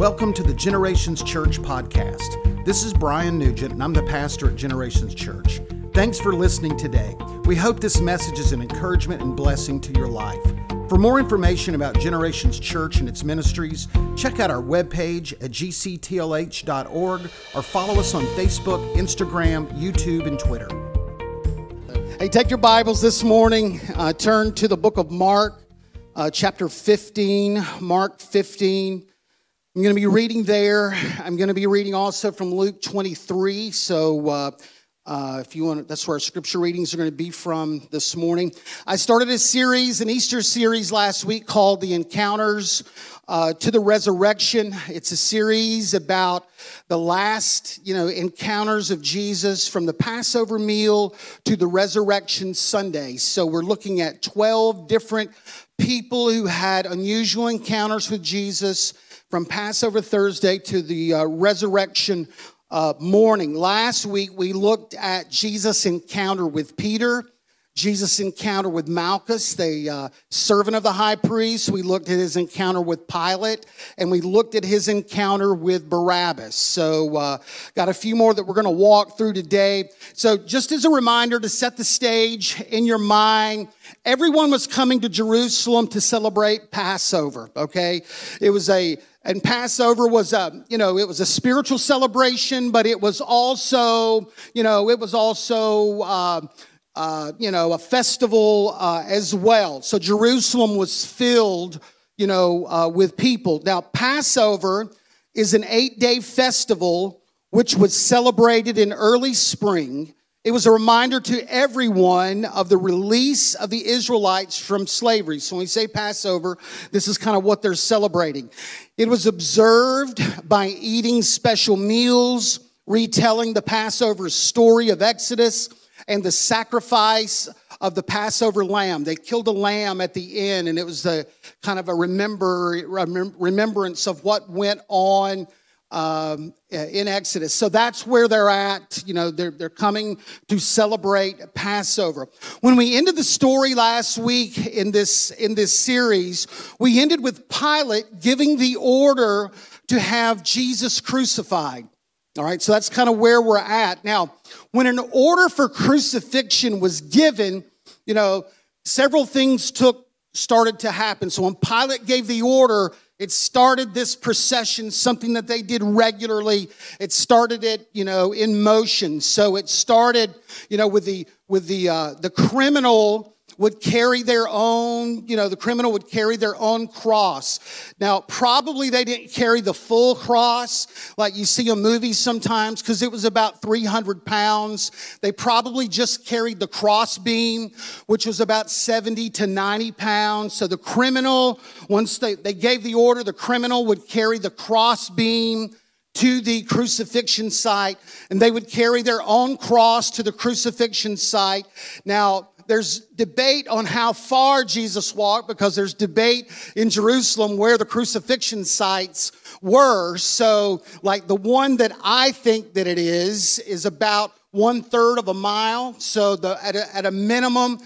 Welcome to the Generations Church podcast. This is Brian Nugent, and I'm the pastor at Generations Church. Thanks for listening today. We hope this message is an encouragement and blessing to your life. For more information about Generations Church and its ministries, check out our webpage at gctlh.org or follow us on Facebook, Instagram, YouTube, and Twitter. Hey, take your Bibles this morning, uh, turn to the book of Mark, uh, chapter 15. Mark 15. I'm going to be reading there. I'm going to be reading also from Luke 23. So, uh, uh, if you want, that's where our scripture readings are going to be from this morning. I started a series, an Easter series last week called The Encounters uh, to the Resurrection. It's a series about the last, you know, encounters of Jesus from the Passover meal to the Resurrection Sunday. So we're looking at 12 different people who had unusual encounters with Jesus from Passover Thursday to the uh, resurrection uh, morning. Last week, we looked at Jesus' encounter with Peter. Jesus' encounter with Malchus, the uh, servant of the high priest. We looked at his encounter with Pilate, and we looked at his encounter with Barabbas. So, uh, got a few more that we're going to walk through today. So, just as a reminder to set the stage in your mind, everyone was coming to Jerusalem to celebrate Passover, okay? It was a and Passover was a, you know, it was a spiritual celebration, but it was also, you know, it was also, uh, uh, you know, a festival uh, as well. So Jerusalem was filled, you know, uh, with people. Now, Passover is an eight day festival which was celebrated in early spring it was a reminder to everyone of the release of the Israelites from slavery. So when we say Passover, this is kind of what they're celebrating. It was observed by eating special meals, retelling the Passover story of Exodus and the sacrifice of the Passover lamb. They killed a lamb at the end, and it was a kind of a remember remembrance of what went on um, in Exodus. So that's where they're at. You know, they're, they're coming to celebrate Passover. When we ended the story last week in this, in this series, we ended with Pilate giving the order to have Jesus crucified. All right, so that's kind of where we're at. Now, when an order for crucifixion was given, you know, several things took started to happen. So when Pilate gave the order, it started this procession, something that they did regularly. It started it, you know, in motion. So it started, you know, with the with the uh, the criminal would carry their own, you know, the criminal would carry their own cross. Now, probably they didn't carry the full cross like you see in movies sometimes because it was about 300 pounds. They probably just carried the cross beam, which was about 70 to 90 pounds. So the criminal, once they, they gave the order, the criminal would carry the cross beam to the crucifixion site and they would carry their own cross to the crucifixion site. Now, there's debate on how far Jesus walked because there's debate in Jerusalem where the crucifixion sites were. So, like the one that I think that it is, is about one third of a mile. So, the, at, a, at a minimum,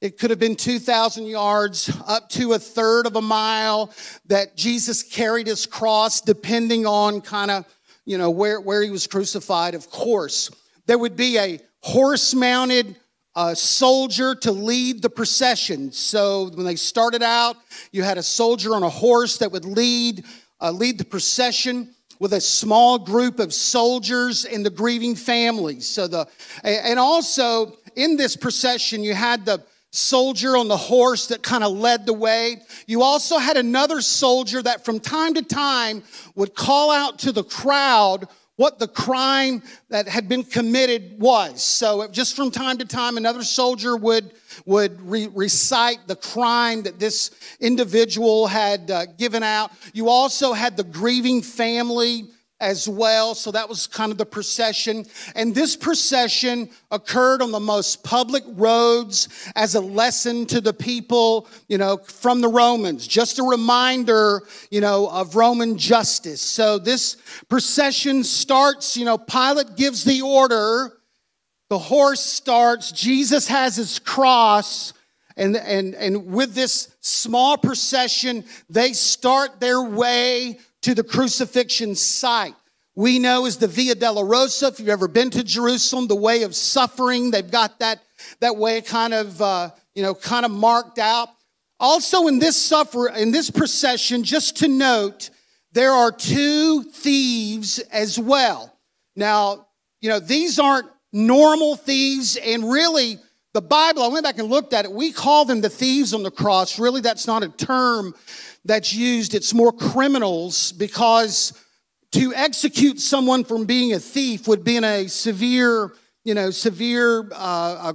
it could have been 2,000 yards up to a third of a mile that Jesus carried his cross, depending on kind of, you know, where, where he was crucified, of course. There would be a horse mounted a soldier to lead the procession. So when they started out, you had a soldier on a horse that would lead uh, lead the procession with a small group of soldiers and the grieving families. So the and also in this procession, you had the soldier on the horse that kind of led the way. You also had another soldier that from time to time would call out to the crowd what the crime that had been committed was. So just from time to time, another soldier would, would re- recite the crime that this individual had uh, given out. You also had the grieving family as well. So that was kind of the procession. And this procession occurred on the most public roads as a lesson to the people, you know, from the Romans. Just a reminder, you know, of Roman justice. So this procession starts, you know, Pilate gives the order. The horse starts. Jesus has his cross. And, and, and with this small procession, they start their way to the crucifixion site. We know is the Via Dolorosa. If you've ever been to Jerusalem, the way of suffering, they've got that, that way kind of, uh, you know, kind of marked out. Also in this suffer, in this procession, just to note, there are two thieves as well. Now, you know, these aren't normal thieves, and really, the Bible, I went back and looked at it, we call them the thieves on the cross. Really, that's not a term that's used, it's more criminals because to execute someone from being a thief would be in a severe, you know, severe uh,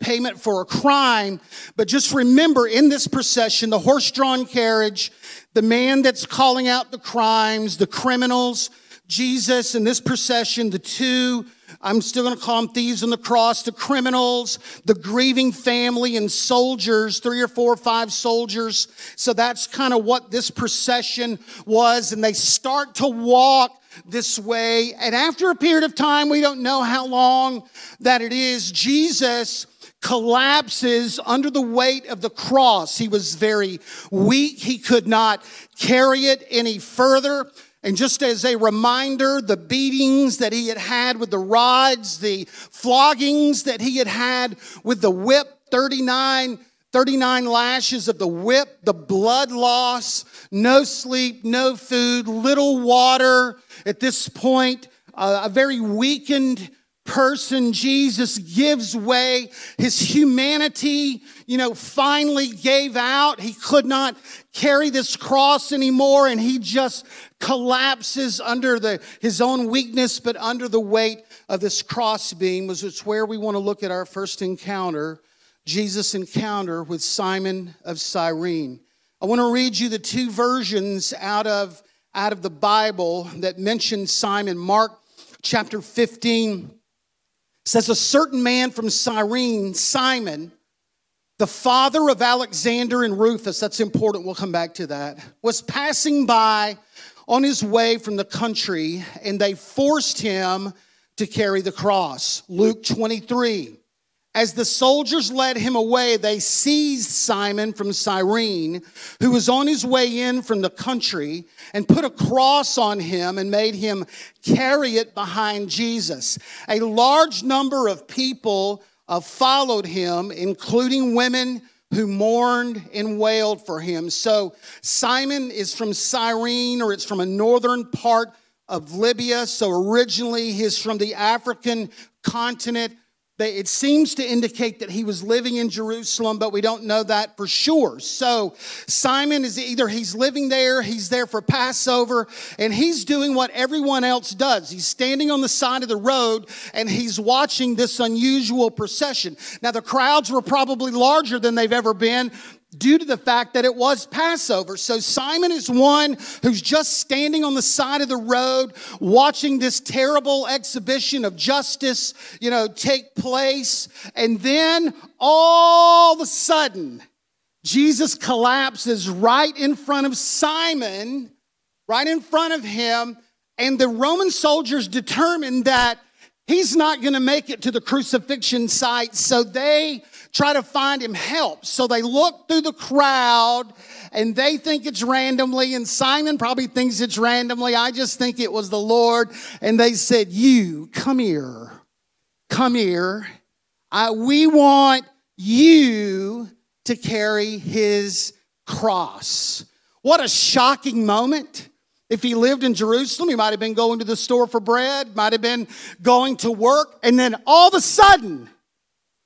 payment for a crime. But just remember in this procession, the horse drawn carriage, the man that's calling out the crimes, the criminals, Jesus in this procession, the two, I'm still going to call them thieves on the cross, the criminals, the grieving family, and soldiers, three or four or five soldiers. So that's kind of what this procession was. And they start to walk this way. And after a period of time, we don't know how long that it is, Jesus collapses under the weight of the cross. He was very weak. He could not carry it any further. And just as a reminder, the beatings that he had had with the rods, the floggings that he had had with the whip, 39, 39 lashes of the whip, the blood loss, no sleep, no food, little water. At this point, uh, a very weakened person, Jesus gives way. His humanity, you know, finally gave out. He could not carry this cross anymore and he just collapses under the, his own weakness, but under the weight of this cross beam, was it's where we want to look at our first encounter, Jesus' encounter with Simon of Cyrene. I want to read you the two versions out of, out of the Bible that mention Simon. Mark chapter 15 says, A certain man from Cyrene, Simon, the father of Alexander and Rufus, that's important, we'll come back to that, was passing by on his way from the country, and they forced him to carry the cross. Luke 23. As the soldiers led him away, they seized Simon from Cyrene, who was on his way in from the country, and put a cross on him and made him carry it behind Jesus. A large number of people uh, followed him, including women who mourned and wailed for him. So Simon is from Cyrene, or it's from a northern part of Libya. So originally he's from the African continent it seems to indicate that he was living in Jerusalem, but we don't know that for sure. So Simon is either he's living there, he's there for Passover, and he's doing what everyone else does. He's standing on the side of the road and he's watching this unusual procession. Now, the crowds were probably larger than they've ever been due to the fact that it was Passover. So Simon is one who's just standing on the side of the road watching this terrible exhibition of justice, you know, take place. And then all of a sudden, Jesus collapses right in front of Simon, right in front of him. And the Roman soldiers determined that he's not going to make it to the crucifixion site. So they try to find him help. So they look through the crowd and they think it's randomly, and Simon probably thinks it's randomly. I just think it was the Lord. And they said, You, come here. Come here. I, we want you to carry his cross. What a shocking moment. If he lived in Jerusalem, he might have been going to the store for bread, might have been going to work, and then all of a sudden,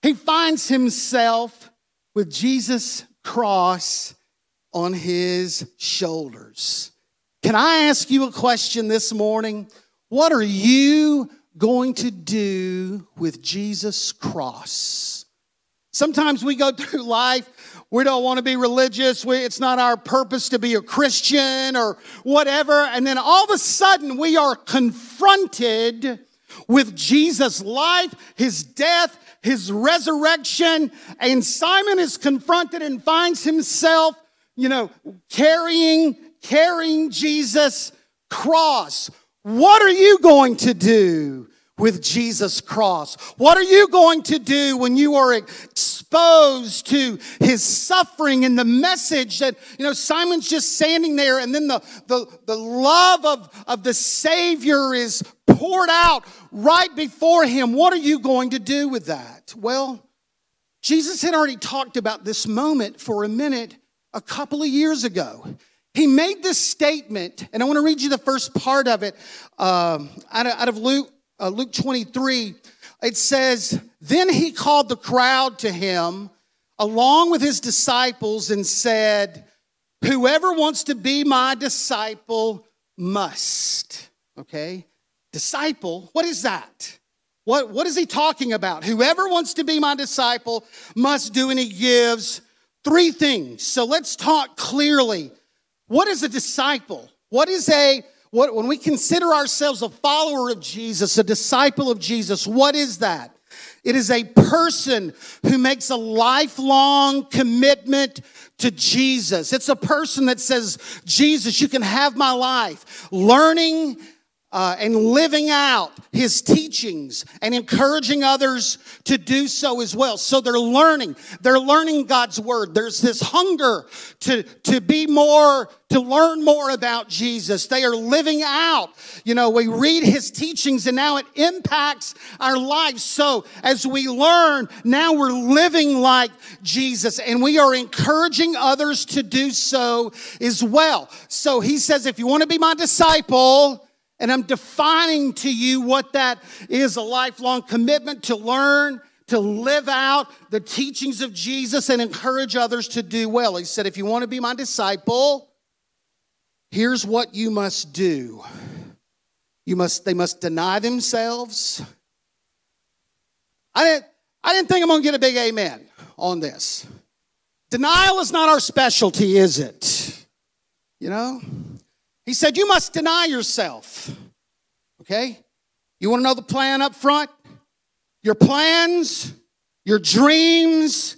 he finds himself with Jesus' cross on his shoulders. Can I ask you a question this morning? What are you going to do with Jesus' cross? Sometimes we go through life, we don't want to be religious, we, it's not our purpose to be a Christian or whatever, and then all of a sudden we are confronted with Jesus' life, his death, his resurrection, and Simon is confronted and finds himself, you know, carrying, carrying Jesus' cross. What are you going to do with Jesus' cross? What are you going to do when you are exposed to his suffering and the message that, you know, Simon's just standing there and then the, the, the love of, of the Savior is poured out right before him. What are you going to do with that? Well, Jesus had already talked about this moment for a minute a couple of years ago. He made this statement, and I want to read you the first part of it uh, out, of, out of Luke, uh, Luke 23. It says, Then he called the crowd to him along with his disciples and said, Whoever wants to be my disciple must. Okay? Disciple, what is that? What, what is he talking about? Whoever wants to be my disciple must do, and he gives three things. So let's talk clearly. What is a disciple? What is a what when we consider ourselves a follower of Jesus, a disciple of Jesus, what is that? It is a person who makes a lifelong commitment to Jesus. It's a person that says, Jesus, you can have my life. Learning uh, and living out his teachings and encouraging others to do so as well. So they're learning. They're learning God's word. There's this hunger to, to be more, to learn more about Jesus. They are living out. You know, we read his teachings and now it impacts our lives. So as we learn, now we're living like Jesus and we are encouraging others to do so as well. So he says, if you want to be my disciple, and I'm defining to you what that is a lifelong commitment to learn, to live out the teachings of Jesus and encourage others to do well. He said, if you want to be my disciple, here's what you must do. You must, they must deny themselves. I didn't, I didn't think I'm going to get a big amen on this. Denial is not our specialty, is it? You know? He said, You must deny yourself. Okay? You want to know the plan up front? Your plans, your dreams,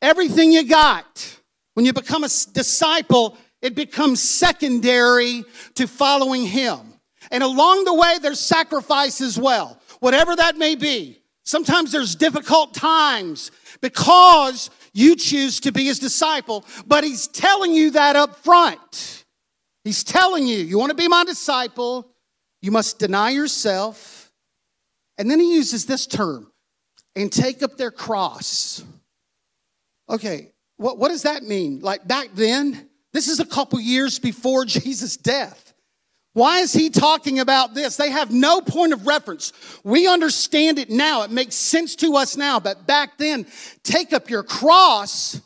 everything you got. When you become a disciple, it becomes secondary to following Him. And along the way, there's sacrifice as well, whatever that may be. Sometimes there's difficult times because you choose to be His disciple, but He's telling you that up front. He's telling you, you want to be my disciple, you must deny yourself. And then he uses this term and take up their cross. Okay, what, what does that mean? Like back then, this is a couple years before Jesus' death. Why is he talking about this? They have no point of reference. We understand it now. It makes sense to us now. But back then, take up your cross.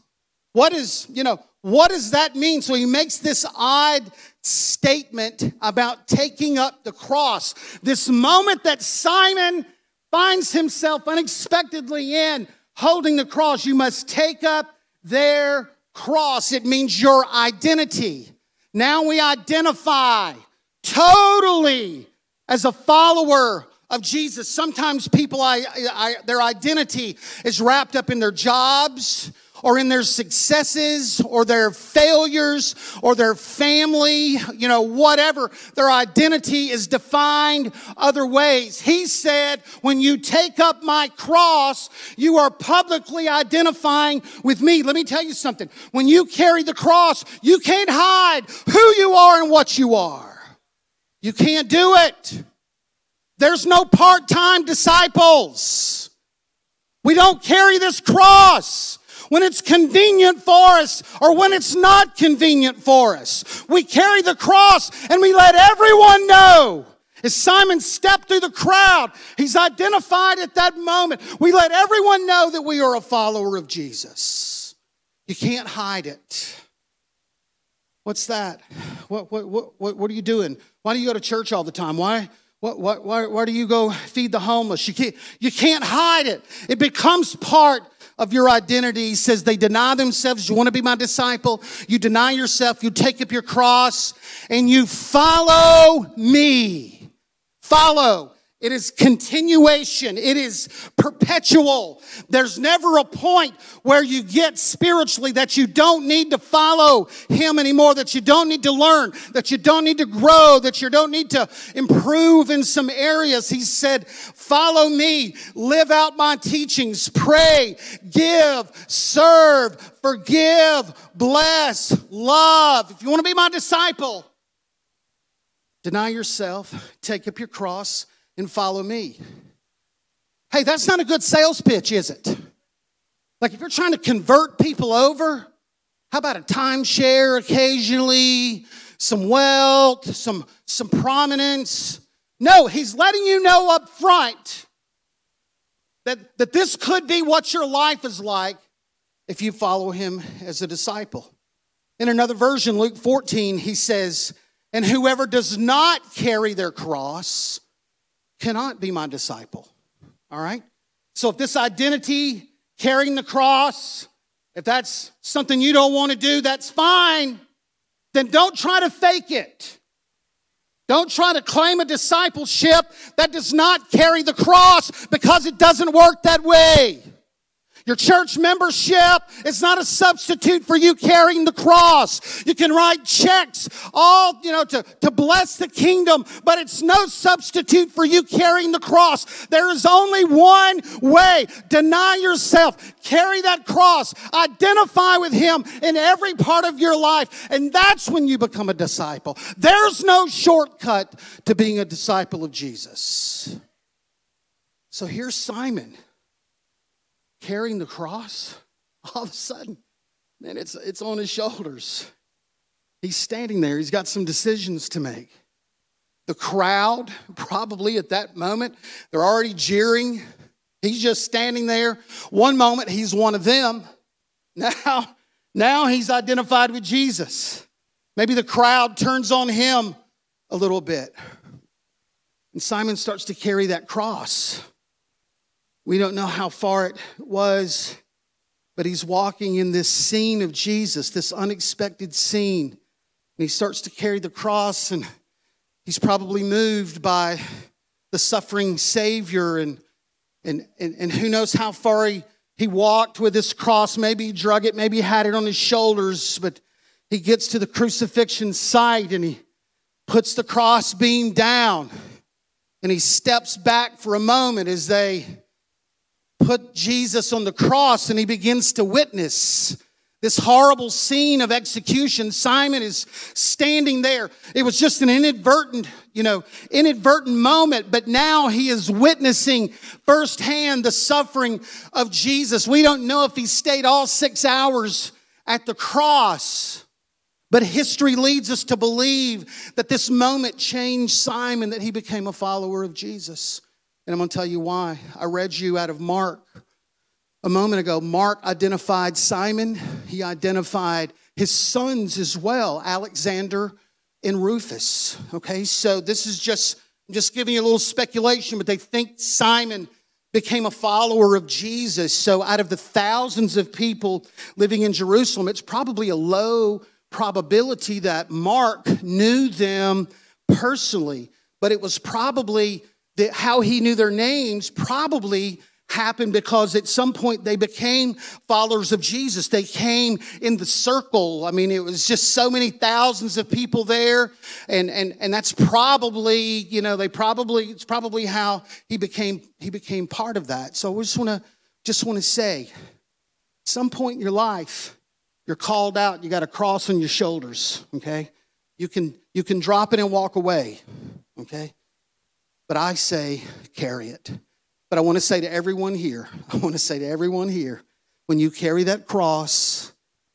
What is, you know, what does that mean? So he makes this odd statement about taking up the cross. This moment that Simon finds himself unexpectedly in, holding the cross, you must take up their cross. It means your identity. Now we identify totally as a follower of Jesus. Sometimes people, I, I, their identity is wrapped up in their jobs or in their successes or their failures or their family, you know, whatever. Their identity is defined other ways. He said, when you take up my cross, you are publicly identifying with me. Let me tell you something. When you carry the cross, you can't hide who you are and what you are. You can't do it. There's no part time disciples. We don't carry this cross when it's convenient for us or when it's not convenient for us. We carry the cross and we let everyone know. As Simon stepped through the crowd, he's identified at that moment. We let everyone know that we are a follower of Jesus. You can't hide it. What's that? What, what, what, what are you doing? Why do you go to church all the time? Why? What, what, why, why do you go feed the homeless? You can't, you can't hide it. It becomes part of your identity. He says they deny themselves. You want to be my disciple? You deny yourself. You take up your cross and you follow me. Follow. It is continuation. It is perpetual. There's never a point where you get spiritually that you don't need to follow Him anymore, that you don't need to learn, that you don't need to grow, that you don't need to improve in some areas. He said, Follow me, live out my teachings, pray, give, serve, forgive, bless, love. If you want to be my disciple, deny yourself, take up your cross and follow me. Hey, that's not a good sales pitch, is it? Like if you're trying to convert people over, how about a timeshare occasionally, some wealth, some, some prominence? No, he's letting you know up front that, that this could be what your life is like if you follow him as a disciple. In another version, Luke 14, he says, And whoever does not carry their cross cannot be my disciple. All right? So if this identity, carrying the cross, if that's something you don't want to do, that's fine. Then don't try to fake it. Don't try to claim a discipleship that does not carry the cross because it doesn't work that way. Your church membership is not a substitute for you carrying the cross. You can write checks all, you know, to, to bless the kingdom, but it's no substitute for you carrying the cross. There is only one way. Deny yourself. Carry that cross. Identify with Him in every part of your life. And that's when you become a disciple. There's no shortcut to being a disciple of Jesus. So here's Simon carrying the cross, all of a sudden, man, it's, it's on his shoulders. He's standing there, he's got some decisions to make. The crowd, probably at that moment, they're already jeering. He's just standing there. One moment, he's one of them. Now, now he's identified with Jesus. Maybe the crowd turns on him a little bit. And Simon starts to carry that cross. We don't know how far it was, but he's walking in this scene of Jesus, this unexpected scene. And he starts to carry the cross, and he's probably moved by the suffering Savior, and, and, and, and who knows how far he, he walked with this cross. Maybe he drug it, maybe he had it on his shoulders, but he gets to the crucifixion site and he puts the cross beam down and he steps back for a moment as they put Jesus on the cross and he begins to witness this horrible scene of execution. Simon is standing there. It was just an inadvertent, you know, inadvertent moment, but now he is witnessing firsthand the suffering of Jesus. We don't know if he stayed all six hours at the cross. But history leads us to believe that this moment changed Simon, that he became a follower of Jesus. And I'm going to tell you why. I read you out of Mark a moment ago. Mark identified Simon, he identified his sons as well, Alexander and Rufus. Okay, so this is just, I'm just giving you a little speculation, but they think Simon became a follower of Jesus. So out of the thousands of people living in Jerusalem, it's probably a low probability that Mark knew them personally, but it was probably that how he knew their names probably happened because at some point they became followers of Jesus. They came in the circle. I mean, it was just so many thousands of people there. And, and, and that's probably, you know, they probably, it's probably how he became, he became part of that. So I just want to, just want to say, at some point in your life, you're called out, you got a cross on your shoulders, okay? You can, you can drop it and walk away, okay? But I say, carry it. But I want to say to everyone here, I want to say to everyone here, when you carry that cross,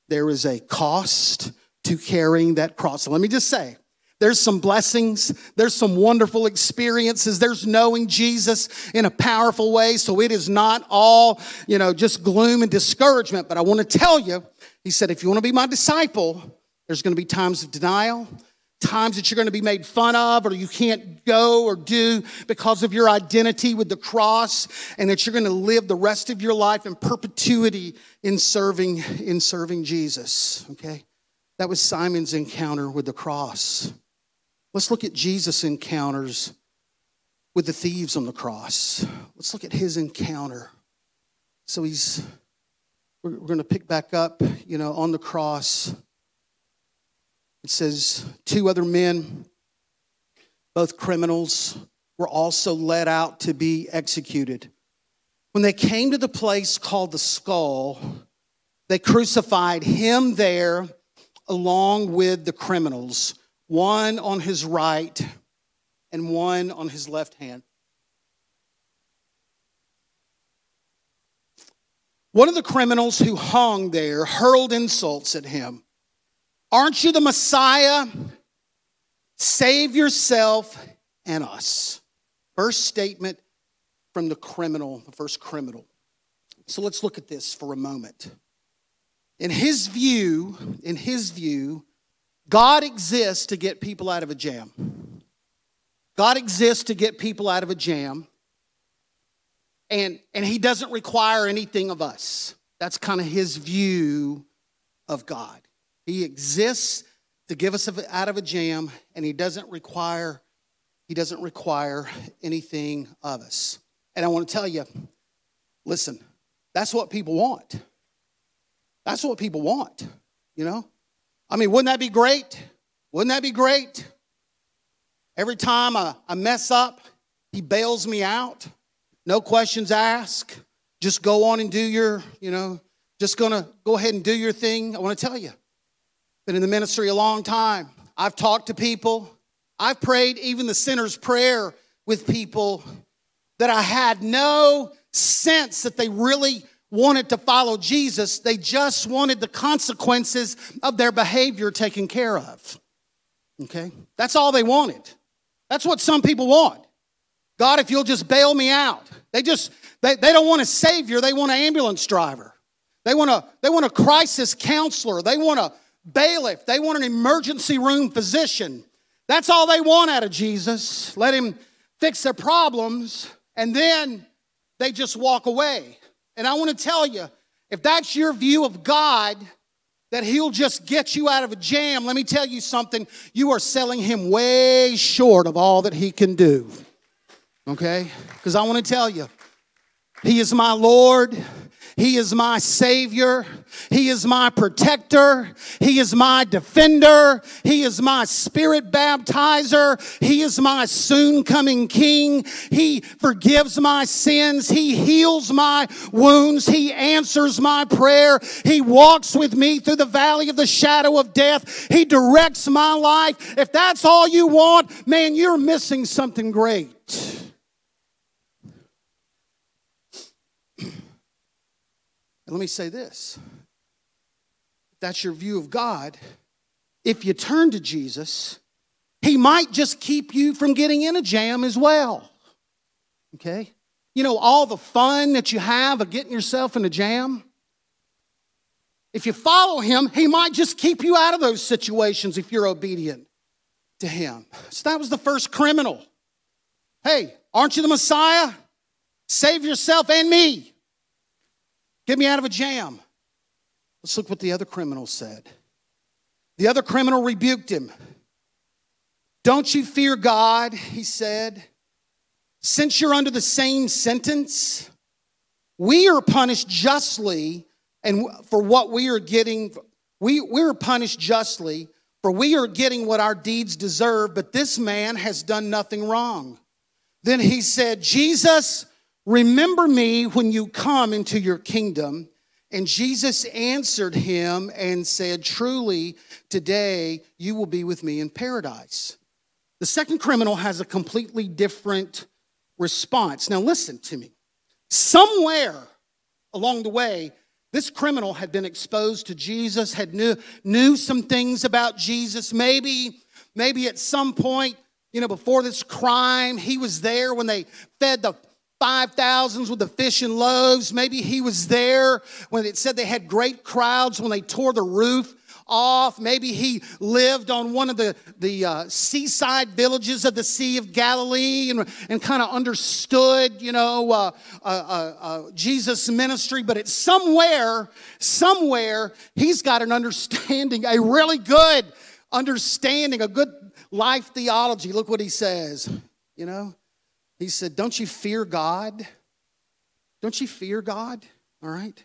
there is a cost to carrying that cross. So let me just say, there's some blessings, there's some wonderful experiences, there's knowing Jesus in a powerful way. So it is not all, you know, just gloom and discouragement. But I want to tell you, he said, if you want to be my disciple, there's going to be times of denial, times that you're going to be made fun of or you can't go or do because of your identity with the cross and that you're going to live the rest of your life in perpetuity in serving in serving Jesus okay that was Simon's encounter with the cross let's look at Jesus encounters with the thieves on the cross. Let's look at his encounter. So he's, we're, going to pick back up, you know, on the cross. It says, two other men, both criminals, were also led out to be executed. When they came to the place called the skull, they crucified him there along with the criminals, one on his right and one on his left hand. One of the criminals who hung there hurled insults at him. Aren't you the Messiah? Save yourself and us. First statement from the criminal, the first criminal. So let's look at this for a moment. In his view, in his view, God exists to get people out of a jam. God exists to get people out of a jam. And, and he doesn't require anything of us. That's kind of his view of God. He exists to give us out of a jam, and he doesn't require he doesn't require anything of us. And I want to tell you, listen, that's what people want. That's what people want, you know? I mean, wouldn't that be great? Wouldn't that be great? Every time I, I mess up, he bails me out. No questions asked. Just go on and do your, you know, just gonna go ahead and do your thing. I wanna tell you, been in the ministry a long time. I've talked to people. I've prayed even the sinner's prayer with people that I had no sense that they really wanted to follow Jesus. They just wanted the consequences of their behavior taken care of. Okay? That's all they wanted. That's what some people want. God, if you'll just bail me out. They just, they, they don't want a savior, they want an ambulance driver. They want a, they want a crisis counselor. They want a bailiff. They want an emergency room physician. That's all they want out of Jesus. Let him fix their problems, and then they just walk away. And I want to tell you if that's your view of God, that he'll just get you out of a jam, let me tell you something. You are selling him way short of all that he can do. Okay? Because I want to tell you, he is my Lord. He is my Savior. He is my protector. He is my defender. He is my spirit baptizer. He is my soon coming King. He forgives my sins. He heals my wounds. He answers my prayer. He walks with me through the valley of the shadow of death. He directs my life. If that's all you want, man, you're missing something great. Let me say this that's your view of God, if you turn to Jesus, He might just keep you from getting in a jam as well. Okay? You know, all the fun that you have of getting yourself in a jam. If you follow Him, He might just keep you out of those situations if you're obedient to Him. So that was the first criminal. Hey, aren't you the Messiah? Save yourself and me. Get me out of a jam. Let's look what the other criminal said. The other criminal rebuked him. Don't you fear God, he said. Since you're under the same sentence, we are punished justly, and for what we are getting, we, we're punished justly, for we are getting what our deeds deserve, but this man has done nothing wrong. Then he said, Jesus, Remember me when you come into your kingdom. And Jesus answered him and said, Truly, today you will be with me in paradise. The second criminal has a completely different response. Now, listen to me. Somewhere along the way, this criminal had been exposed to Jesus, had knew, knew some things about Jesus. Maybe, maybe at some point, you know, before this crime, he was there when they fed the five thousands with the fish and loaves. Maybe he was there when it said they had great crowds when they tore the roof off. Maybe he lived on one of the, the uh, seaside villages of the Sea of Galilee and, and kind of understood, you know, uh, uh, uh, uh Jesus' ministry. But it's somewhere, somewhere, he's got an understanding, a really good understanding, a good life theology. Look what he says, you know. He said, Don't you fear God? Don't you fear God? All right?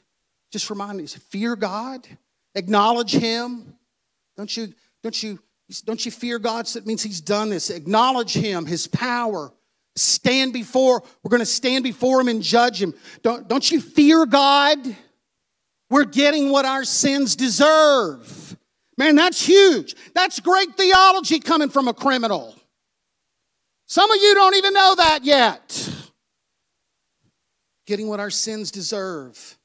Just remind me, fear God, acknowledge Him. Don't you, don't you, don't you fear God? So that means He's done this. Acknowledge Him, His power. Stand before, we're going to stand before Him and judge Him. Don't, don't you fear God? We're getting what our sins deserve. Man, that's huge. That's great theology coming from a criminal. Some of you don't even know that yet. Getting what our sins deserve.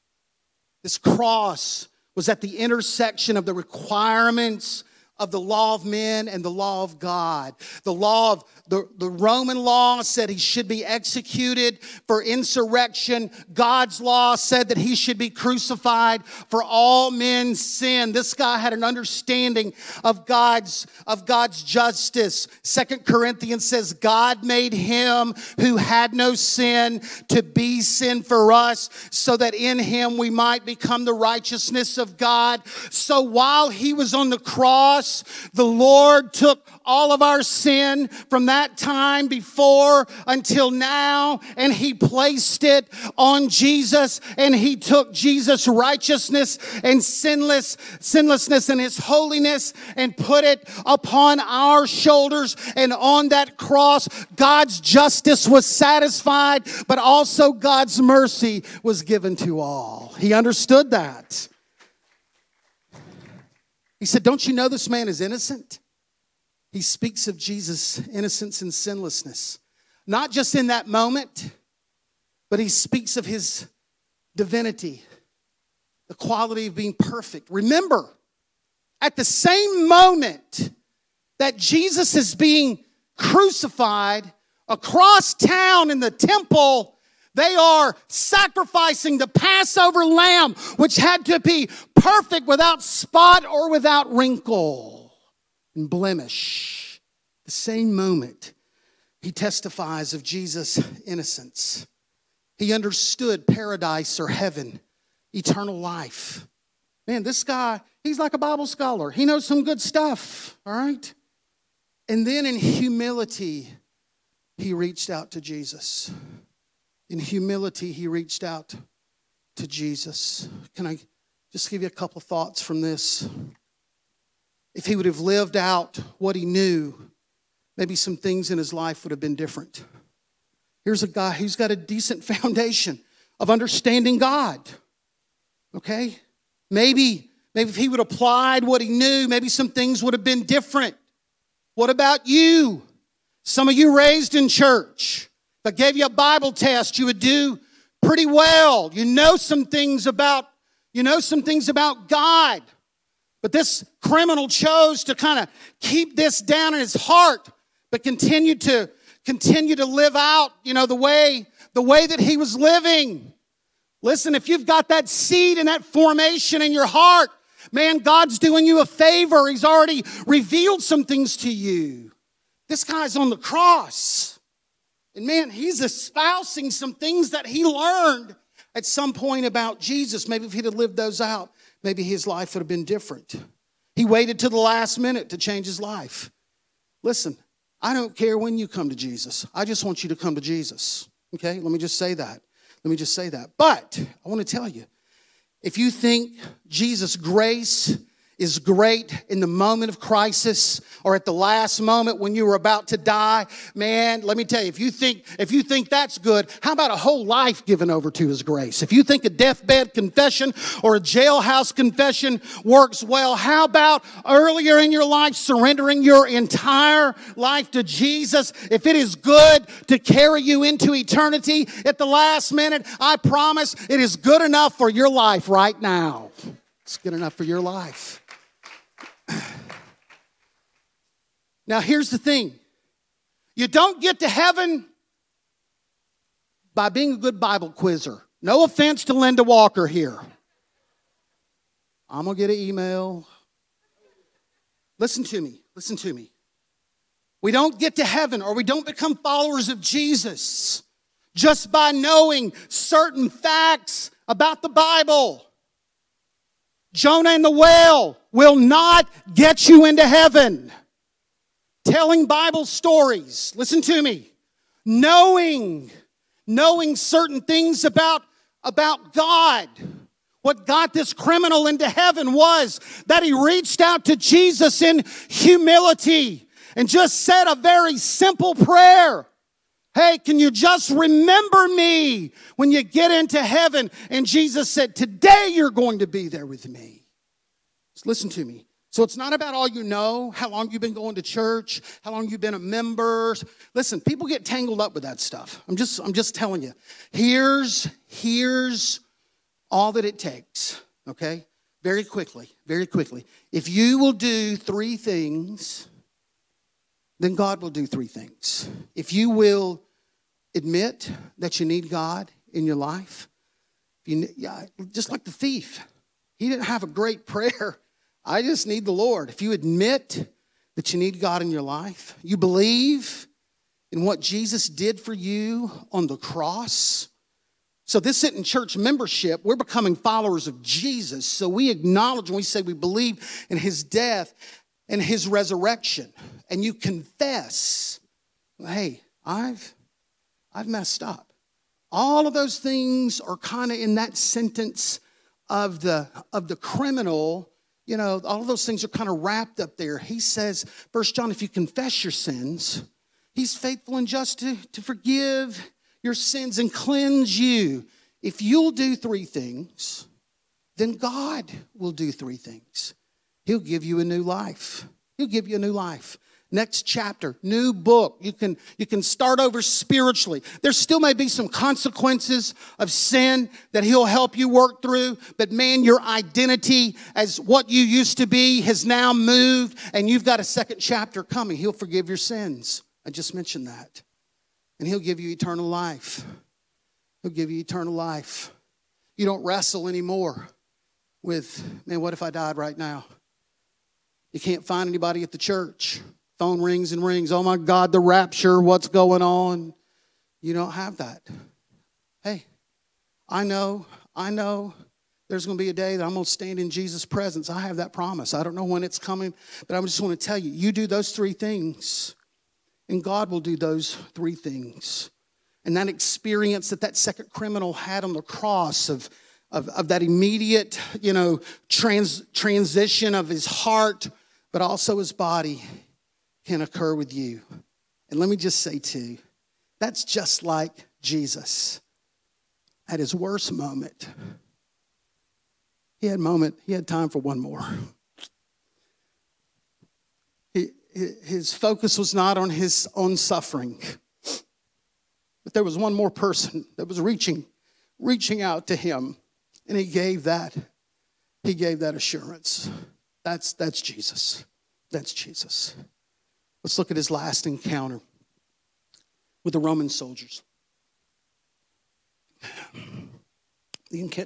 This cross was at the intersection of the requirements of the law of men and the law of God. The law of the, the Roman law said he should be executed for insurrection. God's law said that he should be crucified for all men's sin. This guy had an understanding of God's, of God's justice. Second Corinthians says, God made him who had no sin to be sin for us so that in him we might become the righteousness of God. So while he was on the cross, the Lord took all of our sin from that time before until now, and He placed it on Jesus, and He took Jesus' righteousness and sinless, sinlessness and His holiness and put it upon our shoulders. And on that cross, God's justice was satisfied, but also God's mercy was given to all. He understood that. He said, Don't you know this man is innocent? he speaks of Jesus' innocence and sinlessness. Not just in that moment, but he speaks of his divinity, the quality of being perfect. Remember, at the same moment that Jesus is being crucified across town in the temple, they are sacrificing the Passover lamb, which had to be perfect without spot or without wrinkle and blemish. The same moment, he testifies of Jesus' innocence. He understood paradise or heaven, eternal life. Man, this guy, he's like a Bible scholar. He knows some good stuff, all right? And then in humility, he reached out to Jesus. In humility, he reached out to Jesus. Can I just give you a couple thoughts from this? if he would have lived out what he knew, maybe some things in his life would have been different. Here's a guy who's got a decent foundation of understanding God. Okay? Maybe, maybe if he would have applied what he knew, maybe some things would have been different. What about you? Some of you raised in church. If I gave you a Bible test, you would do pretty well. You know some things about, you know some things about God. But this criminal chose to kind of keep this down in his heart, but continue to continue to live out, you know, the way the way that he was living. Listen, if you've got that seed and that formation in your heart, man, God's doing you a favor. He's already revealed some things to you. This guy's on the cross. And man, he's espousing some things that he learned at some point about Jesus. Maybe if he'd have lived those out, maybe his life would have been different. He waited to the last minute to change his life. Listen, I don't care when you come to Jesus. I just want you to come to Jesus. Okay? Let me just say that. Let me just say that. But I want to tell you if you think Jesus' grace is great in the moment of crisis or at the last moment when you were about to die. Man let me tell you if you think if you think that's good how about a whole life given over to his grace? If you think a deathbed confession or a jailhouse confession works well how about earlier in your life surrendering your entire life to jesus? If it is good to carry you into eternity at the last minute i promise it is good enough for your life right now. It's good enough for your life now, here's the thing you don't get to heaven by being a good Bible quizzer. No offense to Linda Walker here. I'm going to get an email. Listen to me. Listen to me. We don't get to heaven or we don't become followers of Jesus just by knowing certain facts about the Bible. Jonah and the whale will not get you into heaven. Telling Bible stories, listen to me. knowing, knowing certain things about, about God. What got this criminal into heaven was that he reached out to Jesus in humility and just said a very simple prayer. Hey, can you just remember me when you get into heaven? And Jesus said, Today you're going to be there with me. Just listen to me. So it's not about all you know, how long you've been going to church, how long you've been a member. Listen, people get tangled up with that stuff. I'm just, I'm just telling you. Here's, here's all that it takes, okay? Very quickly, very quickly. If you will do three things, then God will do three things. If you will admit that you need God in your life, you, yeah, just like the thief, he didn't have a great prayer. I just need the Lord. If you admit that you need God in your life, you believe in what Jesus did for you on the cross, so, this isn't church membership. We're becoming followers of Jesus. So, we acknowledge when we say we believe in his death and his resurrection. And you confess, hey, I've, I've messed up. All of those things are kind of in that sentence of the, of the criminal. You know, all of those things are kind of wrapped up there. He says, First John, if you confess your sins, he's faithful and just to, to forgive your sins and cleanse you. If you'll do three things, then God will do three things. He'll give you a new life. He'll give you a new life. Next chapter, new book. You can, you can start over spiritually. There still may be some consequences of sin that he'll help you work through, but man, your identity as what you used to be has now moved, and you've got a second chapter coming. He'll forgive your sins. I just mentioned that and He'll give you eternal life. He'll give you eternal life. You don't wrestle anymore with, man, what if I died right now? You can't find anybody at the church. Phone rings and rings. Oh my God, the rapture, what's going on? You don't have that. Hey, I know, I know there's going to be a day that I'm going to stand in Jesus' presence. I have that promise. I don't know when it's coming, but I just want to tell you you do those three things and God will do those three things. And that experience that that second criminal had on the cross of, of, of that immediate, you know, trans, transition of his heart, but also his body can occur with you. And let me just say, too, that's just like Jesus at his worst moment. He had moment, he had time for one more his focus was not on his own suffering. But there was one more person that was reaching, reaching out to him, and he gave that, he gave that assurance. That's, that's Jesus. That's Jesus. Let's look at his last encounter with the Roman soldiers.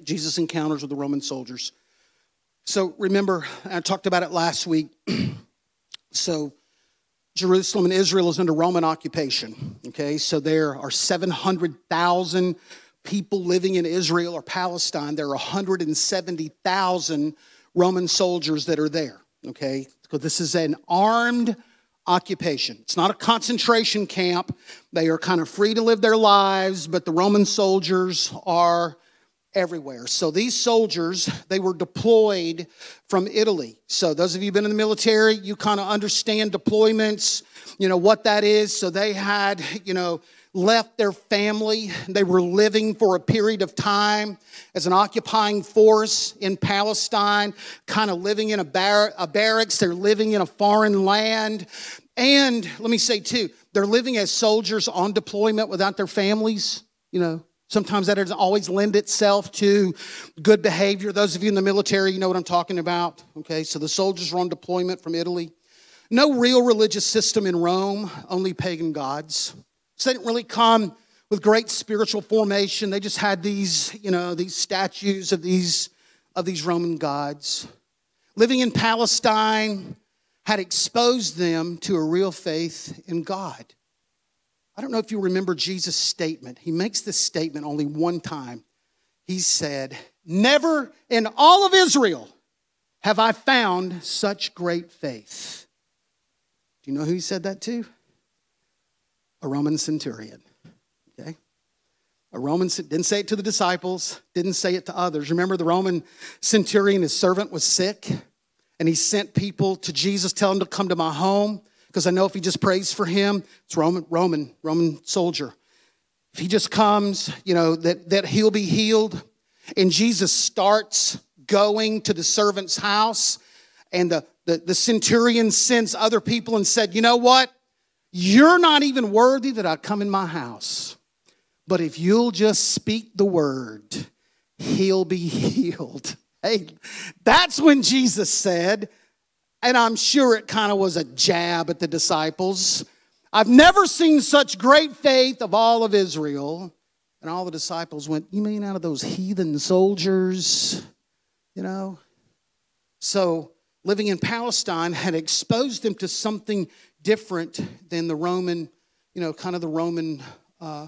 Jesus encounters with the Roman soldiers. So remember, I talked about it last week. so Jerusalem and Israel is under Roman occupation. Okay, so there are 700,000 people living in Israel or Palestine. There are 170,000 Roman soldiers that are there. Okay, because this is an armed occupation. It's not a concentration camp. They are kind of free to live their lives, but the Roman soldiers are everywhere. So these soldiers, they were deployed from Italy. So those of you been in the military, you kind of understand deployments, you know what that is. So they had, you know, left their family. They were living for a period of time as an occupying force in Palestine, kind of living in a, bar- a barracks. They're living in a foreign land. And let me say, too, they're living as soldiers on deployment without their families, you know, Sometimes that doesn't always lend itself to good behavior. Those of you in the military, you know what I'm talking about. Okay, so the soldiers were on deployment from Italy. No real religious system in Rome, only pagan gods. So they didn't really come with great spiritual formation. They just had these, you know, these statues of these of these Roman gods. Living in Palestine had exposed them to a real faith in God. I don't know if you remember Jesus' statement. He makes this statement only one time. He said, Never in all of Israel have I found such great faith. Do you know who he said that to? A Roman centurion. Okay? A Roman didn't say it to the disciples, didn't say it to others. Remember the Roman centurion, his servant was sick, and he sent people to Jesus, tell him to come to my home, because I know if he just prays for him, it's Roman, Roman, Roman soldier. If he just comes, you know, that, that he'll be healed. And Jesus starts going to the servant's house, and the, the, the centurion sends other people and said, You know what? You're not even worthy that I come in my house. But if you'll just speak the word, he'll be healed. Hey, that's when Jesus said, and I'm sure it kind of was a jab at the disciples. I've never seen such great faith of all of Israel. And all the disciples went, You mean out of those heathen soldiers? You know? So living in Palestine had exposed them to something different than the Roman, you know, kind of the Roman, uh,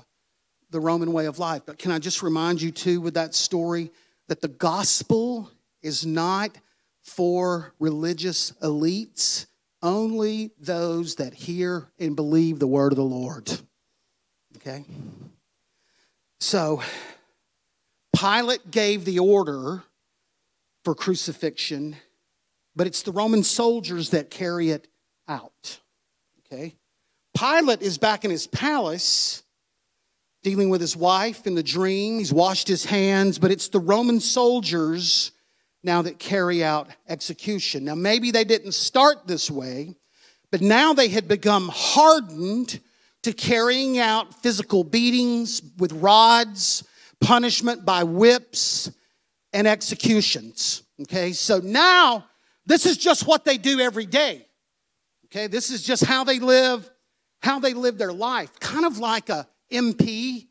the Roman way of life. But can I just remind you too, with that story, that the gospel is not for religious elites, only those that hear and believe the word of the Lord. Okay? So, Pilate gave the order for crucifixion, but it's the Roman soldiers that carry it out. Okay? Pilate is back in his palace dealing with his wife in the dream. He's washed his hands, but it's the Roman soldiers now that carry out execution. Now, maybe they didn't start this way, but now they had become hardened to carrying out physical beatings with rods, punishment by whips, and executions. Okay, so now this is just what they do every day. Okay, this is just how they live, how they live their life. Kind of like a MP.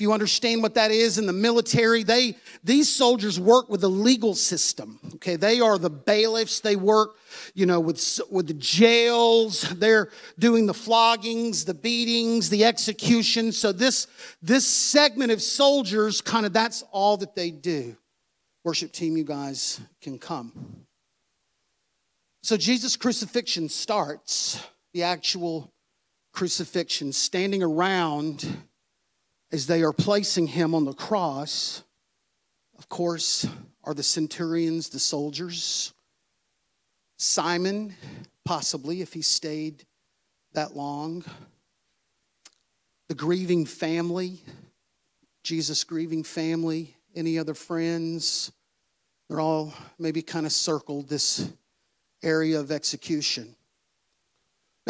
If you understand what that is in the military, they these soldiers work with the legal system. Okay, they are the bailiffs. They work, you know, with with the jails. They're doing the floggings, the beatings, the executions. So this this segment of soldiers, kind of, that's all that they do. Worship team, you guys can come. So Jesus' crucifixion starts, the actual crucifixion, standing around as they are placing him on the cross. Of course, are the centurions, the soldiers. Simon, possibly, if he stayed that long. The grieving family, Jesus' grieving family, any other friends. They're all maybe kind of circled this area of execution.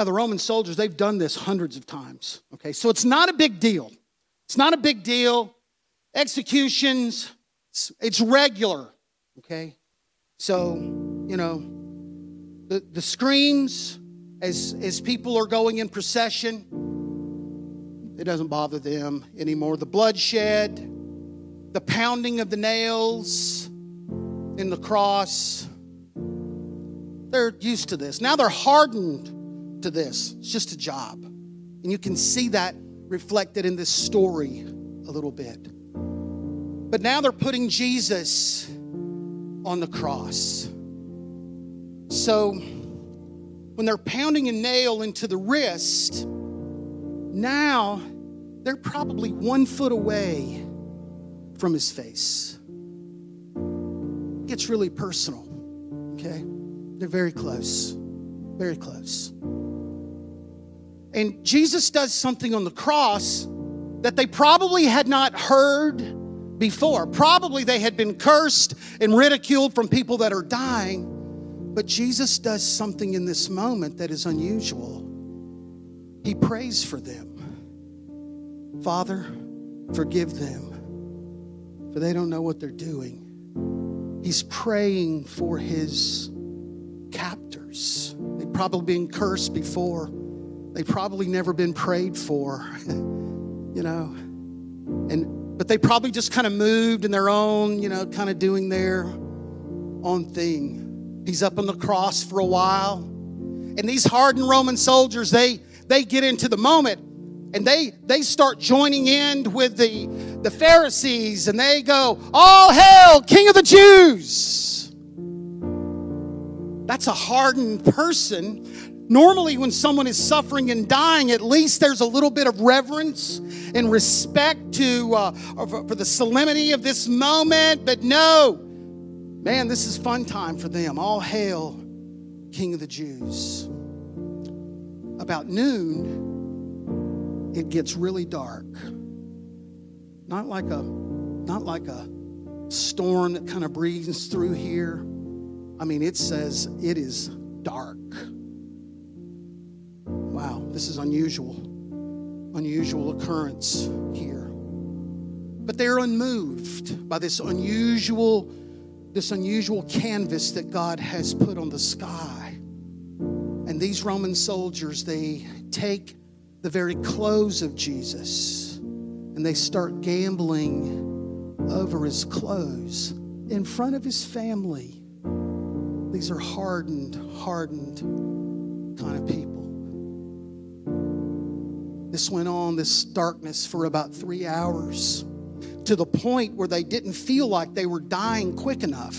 Now, the Roman soldiers, they've done this hundreds of times, okay? So it's not a big deal. It's not a big deal. Executions, it's, it's regular, okay? So, you know, the, the screams as, as people are going in procession, it doesn't bother them anymore. The bloodshed, the pounding of the nails in the cross, they're used to this. Now they're hardened to this. It's just a job. And you can see that reflected in this story a little bit. But now they're putting Jesus on the cross. So when they're pounding a nail into the wrist, now they're probably one foot away from his face. It gets really personal, okay? They're very close, very close. And Jesus does something on the cross that they probably had not heard before. Probably they had been cursed and ridiculed from people that are dying. But Jesus does something in this moment that is unusual. He prays for them. Father, forgive them, for they don't know what they're doing. He's praying for his captors. They've probably been cursed before. They've probably never been prayed for, you know. And but they probably just kind of moved in their own, you know, kind of doing their own thing. He's up on the cross for a while. And these hardened Roman soldiers, they they get into the moment and they they start joining in with the the Pharisees and they go, "All hail, King of the Jews!" That's a hardened person. Normally, when someone is suffering and dying, at least there's a little bit of reverence and respect to uh, for, for the solemnity of this moment. But no, man, this is fun time for them. All hail, King of the Jews. About noon, it gets really dark. Not like a not like a storm that kind of breezes through here. I mean, it says it is dark. Wow, this is unusual. Unusual occurrence here. But they're unmoved by this unusual this unusual canvas that God has put on the sky. And these Roman soldiers, they take the very clothes of Jesus and they start gambling over his clothes in front of his family. These are hardened, hardened kind of people. This went on, this darkness, for about three hours to the point where they didn't feel like they were dying quick enough.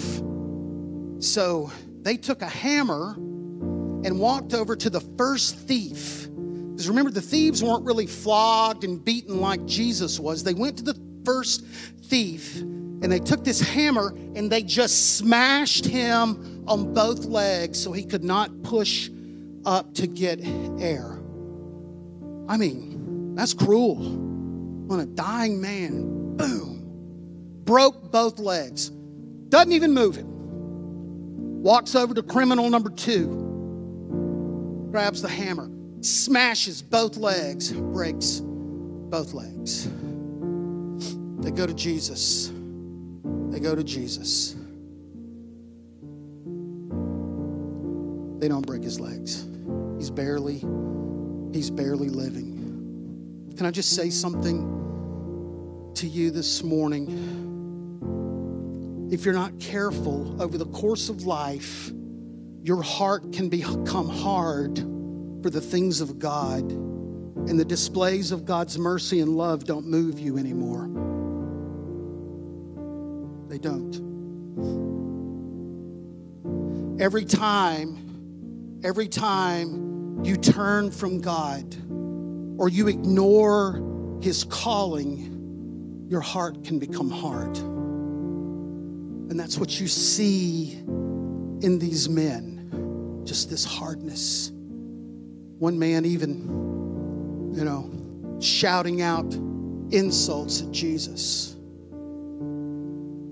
So they took a hammer and walked over to the first thief. Because remember, the thieves weren't really flogged and beaten like Jesus was. They went to the first thief and they took this hammer and they just smashed him on both legs so he could not push up to get air. I mean, that's cruel. On a dying man, boom, broke both legs, doesn't even move him. Walks over to criminal number two, grabs the hammer, smashes both legs, breaks both legs. They go to Jesus. They go to Jesus. They don't break his legs. He's barely He's barely living. Can I just say something to you this morning? If you're not careful over the course of life, your heart can become hard for the things of God, and the displays of God's mercy and love don't move you anymore. They don't. Every time, every time you turn from God or you ignore His calling, your heart can become hard. And that's what you see in these men just this hardness. One man, even, you know, shouting out insults at Jesus.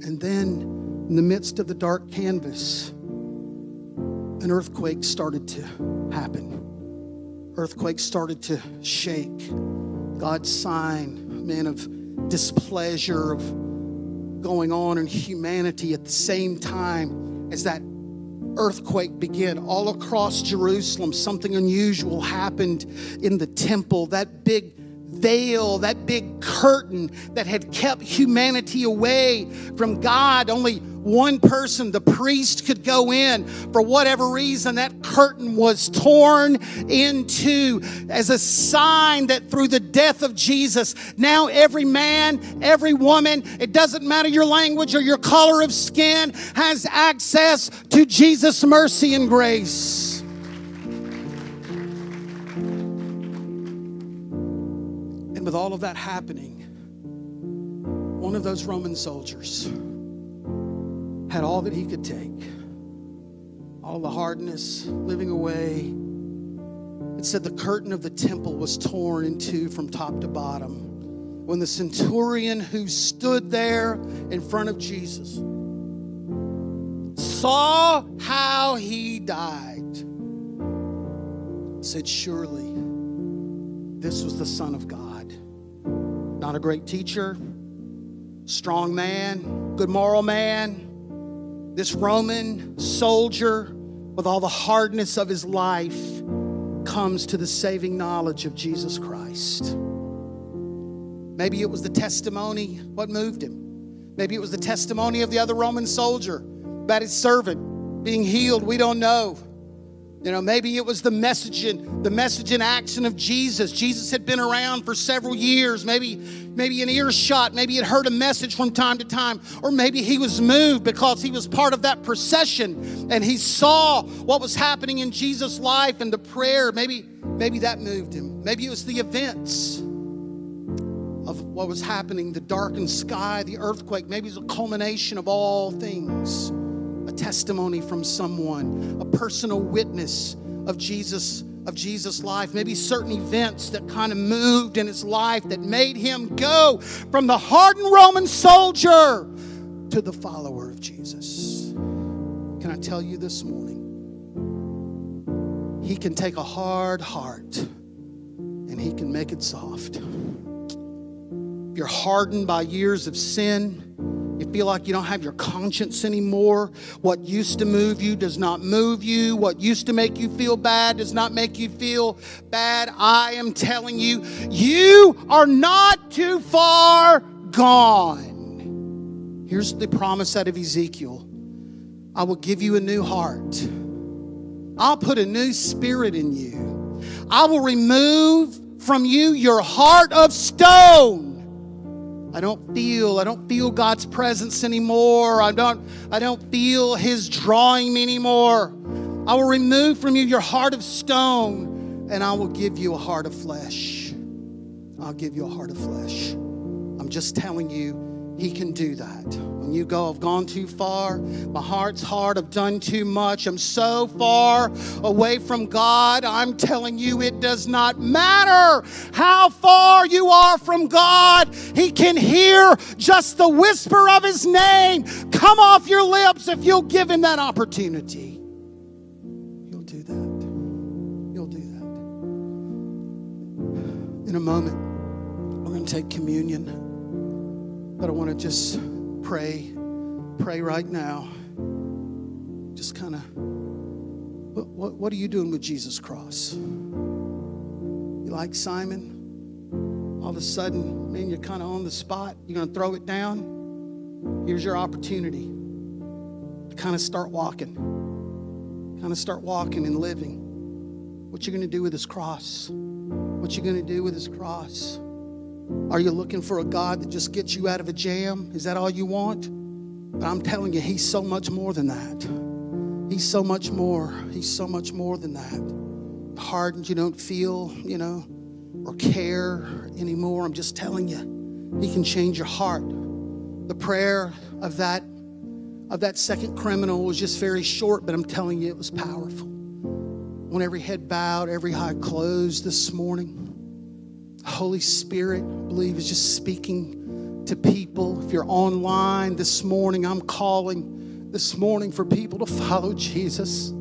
And then, in the midst of the dark canvas, an earthquake started to happen earthquake started to shake. God's sign, man, of displeasure, of going on in humanity at the same time as that earthquake began all across Jerusalem. Something unusual happened in the temple. That big veil, that big curtain that had kept humanity away from God, only one person, the priest, could go in. For whatever reason, that curtain was torn in two as a sign that through the death of Jesus, now every man, every woman, it doesn't matter your language or your color of skin, has access to Jesus' mercy and grace. And with all of that happening, one of those Roman soldiers, had all that he could take, all the hardness, living away. It said the curtain of the temple was torn in two from top to bottom. When the centurion who stood there in front of Jesus saw how he died, said, Surely this was the Son of God. Not a great teacher, strong man, good moral man this Roman soldier, with all the hardness of his life, comes to the saving knowledge of Jesus Christ. Maybe it was the testimony, what moved him. Maybe it was the testimony of the other Roman soldier about his servant being healed. We don't know. You know, maybe it was the message in, the message in action of Jesus. Jesus had been around for several years, maybe, maybe an earshot, maybe he had heard a message from time to time, or maybe he was moved because he was part of that procession and he saw what was happening in Jesus' life and the prayer. Maybe, maybe that moved him. Maybe it was the events. of what was happening, the darkened sky, the earthquake. Maybe it was a culmination of all things, a testimony from someone, a personal witness of Jesus of Jesus' life, maybe certain events that kind of moved in his life that made him go from the hardened Roman soldier to the follower of Jesus. Can I tell you this morning? He can take a hard heart and he can make it soft. If you're hardened by years of sin, you feel like you don't have your conscience anymore. What used to move you does not move you. What used to make you feel bad does not make you feel bad. I am telling you, you are not too far gone. Here's the promise out of Ezekiel I will give you a new heart, I'll put a new spirit in you. I will remove from you your heart of stone I don't feel, I don't feel God's presence anymore. I don't, I don't feel His drawing me anymore. I will remove from you your heart of stone, and I will give you a heart of flesh. I'll give you a heart of flesh. I'm just telling you, he can do that. When you go, I've gone too far, my heart's hard, I've done too much, I'm so far away from God. I'm telling you, it does not matter how far you are from God. He can hear just the whisper of His name come off your lips if you'll give Him that opportunity. You'll do that. You'll do that. In a moment, we're going to take communion. But I want to just pray, pray right now. Just kind of, what, what, what are you doing with Jesus' cross? You like Simon? All of a sudden, man, you're kind of on the spot. You're going to throw it down? Here's your opportunity to kind of start walking. Kind of start walking and living. What you're going to do with this cross? What you're going to do with this cross? Are you looking for a God that just gets you out of a jam? Is that all you want? But I'm telling you, He's so much more than that. He's so much more. He's so much more than that. Hardened, you don't feel, you know, or care anymore. I'm just telling you, He can change your heart. The prayer of that of that second criminal was just very short, but I'm telling you, it was powerful. When every head bowed, every eye closed this morning. Holy Spirit, I believe, is just speaking to people. If you're online this morning, I'm calling this morning for people to follow Jesus.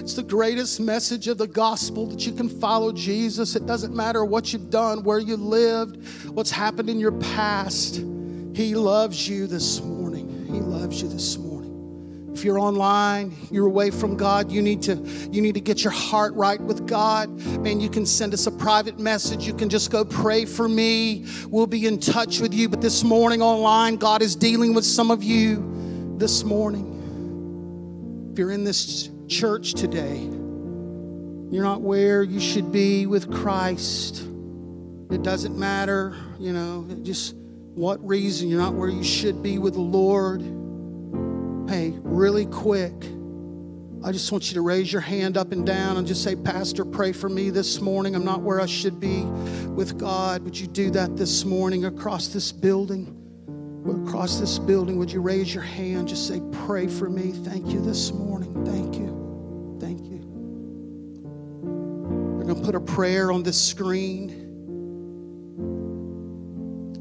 It's the greatest message of the gospel that you can follow Jesus. It doesn't matter what you've done, where you lived, what's happened in your past. He loves you this morning. He loves you this morning. If you're online, you're away from God, you need to you need to get your heart right with God. Man, you can send us a private message. You can just go pray for me. We'll be in touch with you. But this morning online, God is dealing with some of you this morning. If you're in this church today, you're not where you should be with Christ. It doesn't matter, you know, just what reason you're not where you should be with the Lord Hey, really quick, I just want you to raise your hand up and down and just say, Pastor, pray for me this morning. I'm not where I should be with God. Would you do that this morning across this building? Across this building, would you raise your hand? Just say, Pray for me. Thank you this morning. Thank you. Thank you. We're going to put a prayer on this screen.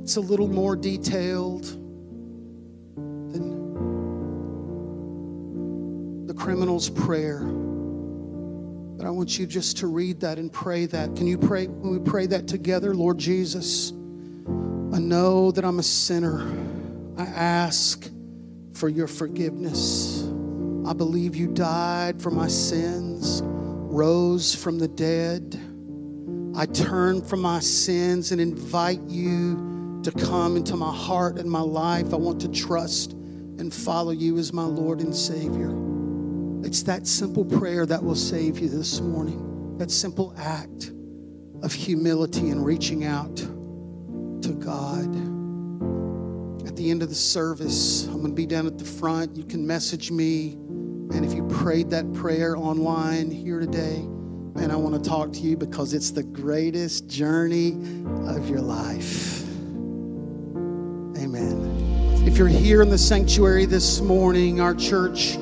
It's a little more detailed. Criminal's prayer. But I want you just to read that and pray that. Can you pray when we pray that together? Lord Jesus, I know that I'm a sinner. I ask for your forgiveness. I believe you died for my sins, rose from the dead. I turn from my sins and invite you to come into my heart and my life. I want to trust and follow you as my Lord and Savior. It's that simple prayer that will save you this morning. That simple act of humility and reaching out to God. At the end of the service, I'm going to be down at the front. You can message me. And if you prayed that prayer online here today, man, I want to talk to you because it's the greatest journey of your life. Amen. If you're here in the sanctuary this morning, our church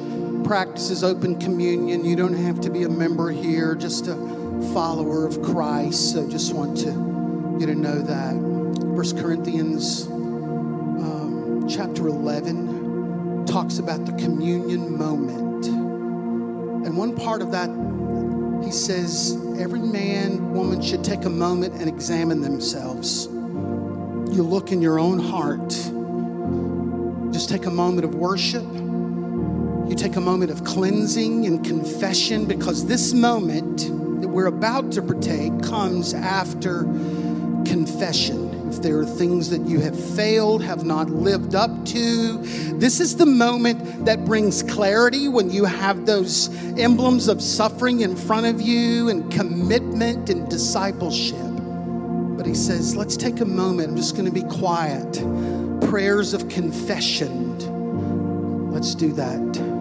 practices open communion. You don't have to be a member here, just a follower of Christ. So just want to you to know that. First Corinthians um, chapter 11 talks about the communion moment. And one part of that, he says, every man, woman should take a moment and examine themselves. You look in your own heart. Just take a moment of worship. You take a moment of cleansing and confession because this moment that we're about to partake comes after confession. If there are things that you have failed, have not lived up to, this is the moment that brings clarity when you have those emblems of suffering in front of you and commitment and discipleship. But he says, let's take a moment. I'm just going to be quiet. Prayers of confession. Let's do that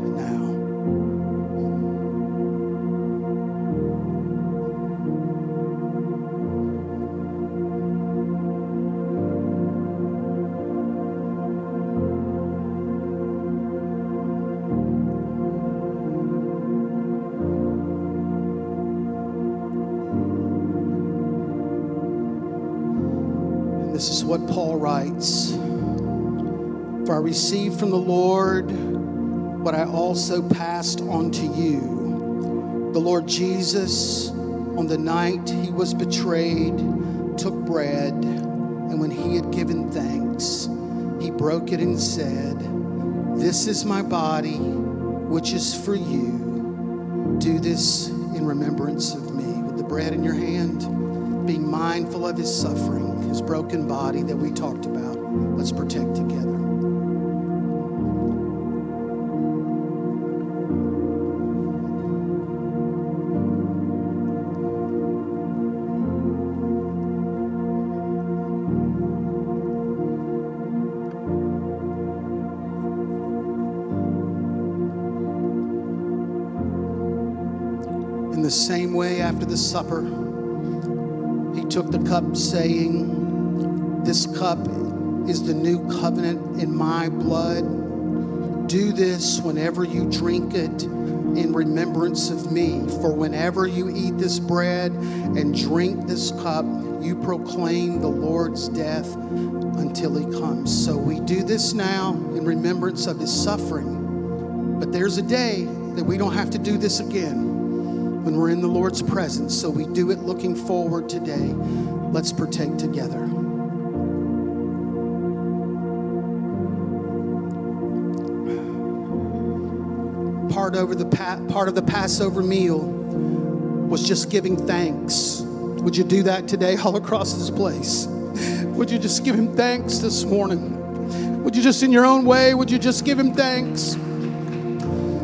what Paul writes For I received from the Lord what I also passed on to you. The Lord Jesus, on the night he was betrayed, took bread, and when he had given thanks, he broke it and said, This is my body, which is for you. Do this in remembrance of me. With the bread in your hand, being mindful of his suffering, his broken body that we talked about. Let's protect together. In the same way, after the supper, took the cup, saying, This cup is the new covenant in my blood. Do this whenever you drink it in remembrance of me. For whenever you eat this bread and drink this cup, you proclaim the Lord's death until he comes. So we do this now in remembrance of his suffering. But there's a day that we don't have to do this again when we're in the Lord's presence. So we do it looking forward today. Let's partake together. Part over the pa- part of the Passover meal was just giving thanks. Would you do that today all across this place? Would you just give him thanks this morning? Would you just in your own way, would you just give him thanks?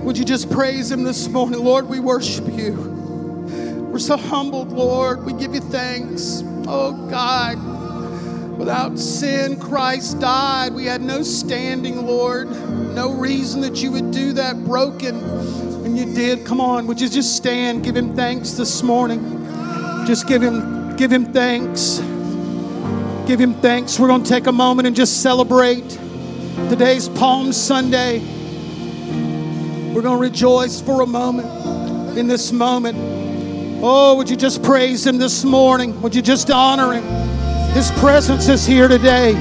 Would you just praise him this morning? Lord, we worship you. So humbled, Lord. We give you thanks. Oh, God. Without sin, Christ died. We had no standing, Lord. No reason that you would do that broken. And you did. Come on, would you just stand? Give him thanks this morning. Just give him, give him thanks. Give him thanks. We're going to take a moment and just celebrate. Today's Palm Sunday. We're going to rejoice for a moment in this moment. Oh, would you just praise him this morning? Would you just honor him? His presence is here today.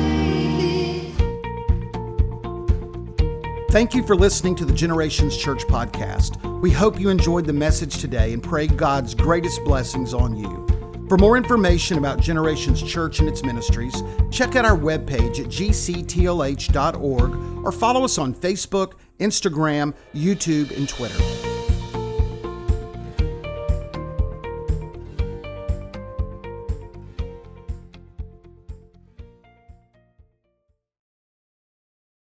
Thank you for listening to the Generations Church podcast. We hope you enjoyed the message today and pray God's greatest blessings on you. For more information about Generations Church and its ministries, check out our webpage at gctlh.org or follow us on Facebook, Instagram, YouTube, and Twitter.